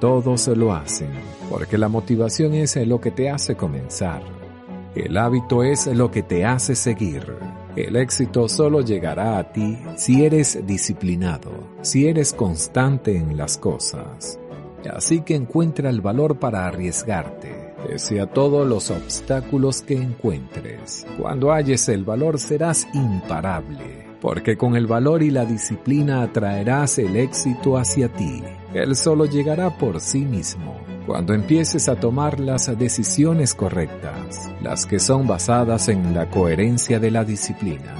todos lo hacen, porque la motivación es lo que te hace comenzar. El hábito es lo que te hace seguir. El éxito solo llegará a ti si eres disciplinado, si eres constante en las cosas. Así que encuentra el valor para arriesgarte, pese a todos los obstáculos que encuentres. Cuando halles el valor serás imparable, porque con el valor y la disciplina atraerás el éxito hacia ti. Él solo llegará por sí mismo. Cuando empieces a tomar las decisiones correctas, las que son basadas en la coherencia de la disciplina,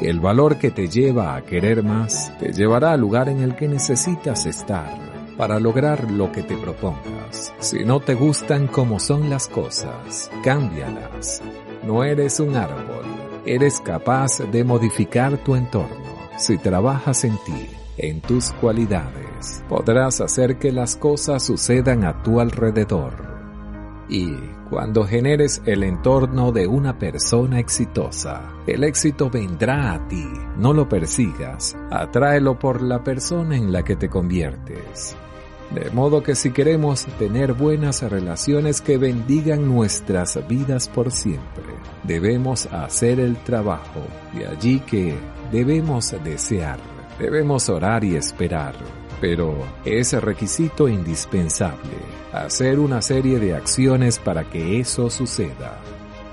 el valor que te lleva a querer más te llevará al lugar en el que necesitas estar para lograr lo que te propongas. Si no te gustan como son las cosas, cámbialas. No eres un árbol, eres capaz de modificar tu entorno si trabajas en ti, en tus cualidades. Podrás hacer que las cosas sucedan a tu alrededor. Y cuando generes el entorno de una persona exitosa, el éxito vendrá a ti. No lo persigas, atráelo por la persona en la que te conviertes. De modo que si queremos tener buenas relaciones que bendigan nuestras vidas por siempre, debemos hacer el trabajo. De allí que debemos desear, debemos orar y esperar. Pero es requisito indispensable hacer una serie de acciones para que eso suceda.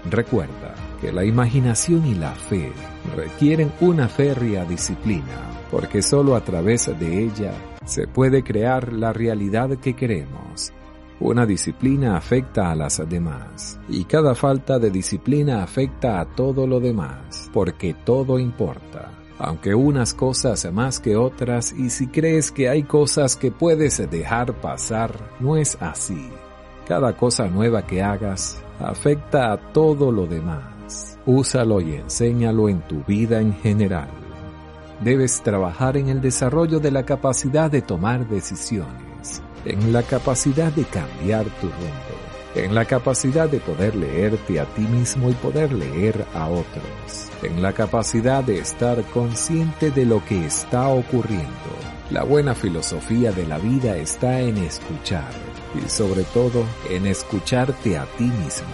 Recuerda que la imaginación y la fe requieren una férrea disciplina, porque solo a través de ella se puede crear la realidad que queremos. Una disciplina afecta a las demás y cada falta de disciplina afecta a todo lo demás, porque todo importa. Aunque unas cosas más que otras y si crees que hay cosas que puedes dejar pasar, no es así. Cada cosa nueva que hagas afecta a todo lo demás. Úsalo y enséñalo en tu vida en general debes trabajar en el desarrollo de la capacidad de tomar decisiones, en la capacidad de cambiar tu rumbo, en la capacidad de poder leerte a ti mismo y poder leer a otros, en la capacidad de estar consciente de lo que está ocurriendo. La buena filosofía de la vida está en escuchar y sobre todo en escucharte a ti mismo.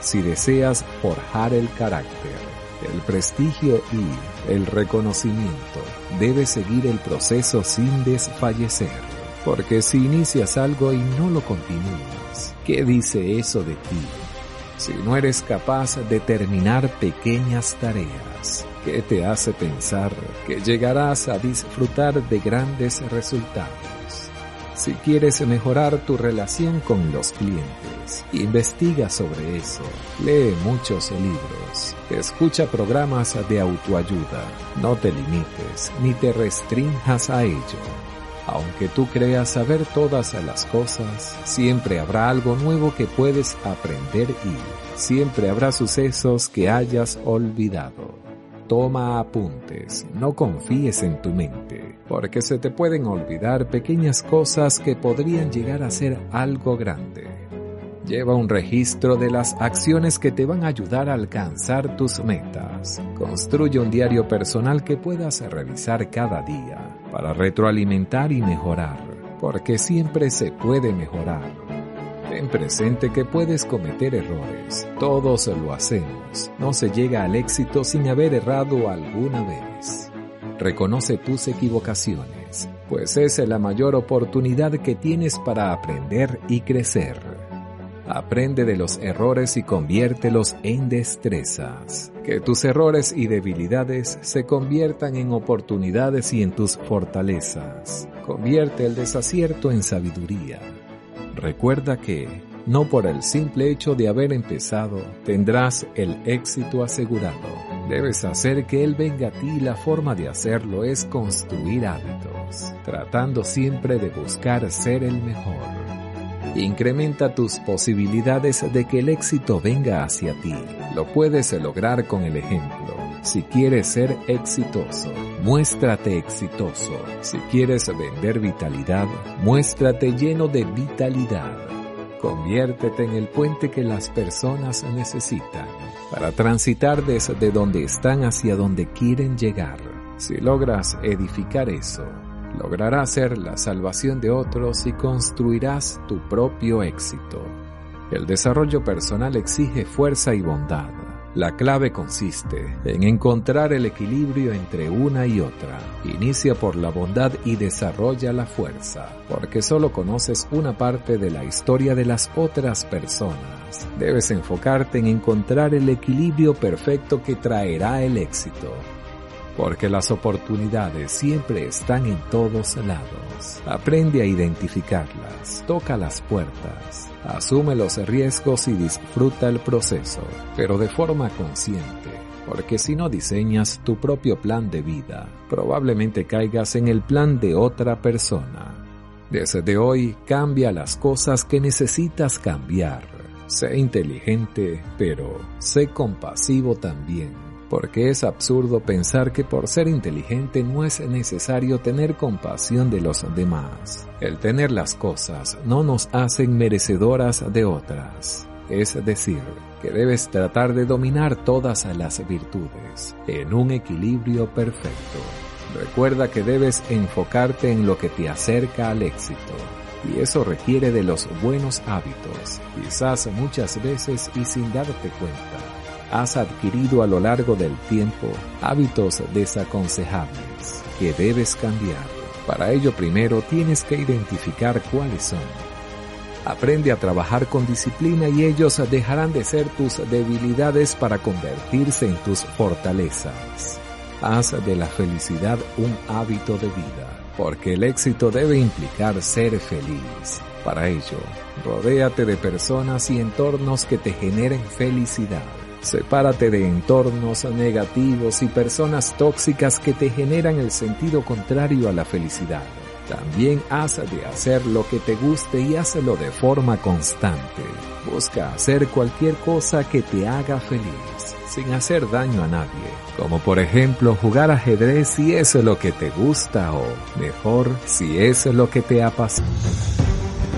Si deseas forjar el carácter, el prestigio y el reconocimiento debe seguir el proceso sin desfallecer, porque si inicias algo y no lo continúas, ¿qué dice eso de ti? Si no eres capaz de terminar pequeñas tareas, ¿qué te hace pensar que llegarás a disfrutar de grandes resultados? Si quieres mejorar tu relación con los clientes, investiga sobre eso, lee muchos libros, escucha programas de autoayuda, no te limites ni te restrinjas a ello. Aunque tú creas saber todas las cosas, siempre habrá algo nuevo que puedes aprender y siempre habrá sucesos que hayas olvidado. Toma apuntes, no confíes en tu mente, porque se te pueden olvidar pequeñas cosas que podrían llegar a ser algo grande. Lleva un registro de las acciones que te van a ayudar a alcanzar tus metas. Construye un diario personal que puedas revisar cada día para retroalimentar y mejorar, porque siempre se puede mejorar. Ten presente que puedes cometer errores. Todos lo hacemos. No se llega al éxito sin haber errado alguna vez. Reconoce tus equivocaciones, pues es la mayor oportunidad que tienes para aprender y crecer. Aprende de los errores y conviértelos en destrezas. Que tus errores y debilidades se conviertan en oportunidades y en tus fortalezas. Convierte el desacierto en sabiduría Recuerda que, no por el simple hecho de haber empezado, tendrás el éxito asegurado. Debes hacer que Él venga a ti y la forma de hacerlo es construir hábitos, tratando siempre de buscar ser el mejor. Incrementa tus posibilidades de que el éxito venga hacia ti. Lo puedes lograr con el ejemplo. Si quieres ser exitoso, muéstrate exitoso. Si quieres vender vitalidad, muéstrate lleno de vitalidad. Conviértete en el puente que las personas necesitan para transitar desde donde están hacia donde quieren llegar. Si logras edificar eso, lograrás ser la salvación de otros y construirás tu propio éxito. El desarrollo personal exige fuerza y bondad. La clave consiste en encontrar el equilibrio entre una y otra. Inicia por la bondad y desarrolla la fuerza, porque solo conoces una parte de la historia de las otras personas. Debes enfocarte en encontrar el equilibrio perfecto que traerá el éxito porque las oportunidades siempre están en todos lados. Aprende a identificarlas, toca las puertas, asume los riesgos y disfruta el proceso, pero de forma consciente, porque si no diseñas tu propio plan de vida, probablemente caigas en el plan de otra persona. Desde hoy cambia las cosas que necesitas cambiar. Sé inteligente, pero sé compasivo también porque es absurdo pensar que por ser inteligente no es necesario tener compasión de los demás. El tener las cosas no nos hacen merecedoras de otras. Es decir, que debes tratar de dominar todas las virtudes en un equilibrio perfecto. Recuerda que debes enfocarte en lo que te acerca al éxito. Y eso requiere de los buenos hábitos, quizás muchas veces y sin darte cuenta has adquirido a lo largo del tiempo hábitos desaconsejables que debes cambiar. Para ello primero tienes que identificar cuáles son. Aprende a trabajar con disciplina y ellos dejarán de ser tus debilidades para convertirse en tus fortalezas. Haz de la felicidad un hábito de vida, porque el éxito debe implicar ser feliz. Para ello, rodéate de personas y entornos que te generen felicidad Sepárate de entornos negativos y personas tóxicas que te generan el sentido contrario a la felicidad. También haz de hacer lo que te guste y hazlo de forma constante. Busca hacer cualquier cosa que te haga feliz, sin hacer daño a nadie. Como por ejemplo jugar ajedrez si es lo que te gusta o, mejor, si es lo que te apasiona.